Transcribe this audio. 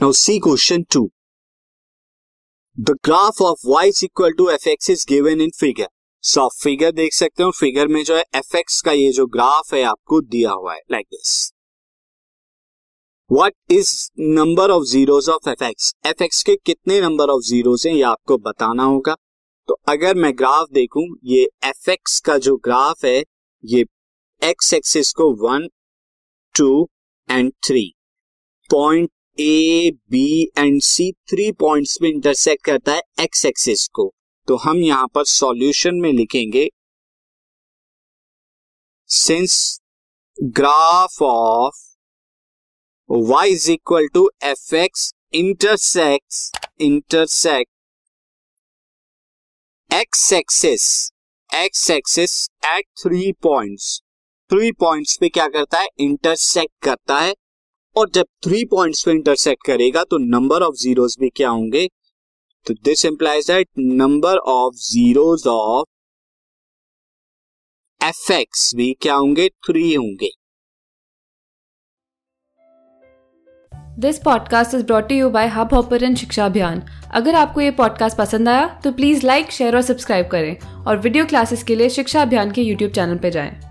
Now see question two the graph of y is equal to f x is given in figure so आप figure देख सकते हो figure में जो है एफ़ एक्स का ये जो ग्राफ है आपको दिया हुआ है like this what is number of zeros of f x f x के कितने नंबर ऑफ़ जीरोस हैं, ये आपको बताना होगा। तो अगर मैं ग्राफ देखूँ, ये एफ़ एक्स का जो ग्राफ है, ये एक्स एक्सिस को one two and three point A B and C three points में इंटरसेक्ट करता है एक्स एक्सिस को। तो हम यहाँ पर सॉल्यूशन में लिखेंगे since graph of y is equal to f x intersects intersect x axis x axis at three points three points पे क्या करता है? इंटरसेक्ट करता है। और जब थ्री पॉइंट्स पे इंटरसेक्ट करेगा तो नंबर ऑफ़ जीरोस भी क्या होंगे? तो this implies that number of zeros of f x भी क्या होंगे? थ्री होंगे। This podcast is brought you by Hubhopper Shiksha Abhiyan अगर आपको ये पॉडकास्ट पसंद आया तो प्लीज़ लाइक शेयर और सब्सक्राइब करें। और वीडियो क्लासेस के लिए शिक्षा अभियान के यूट्यूब चैनल पर जाएँ।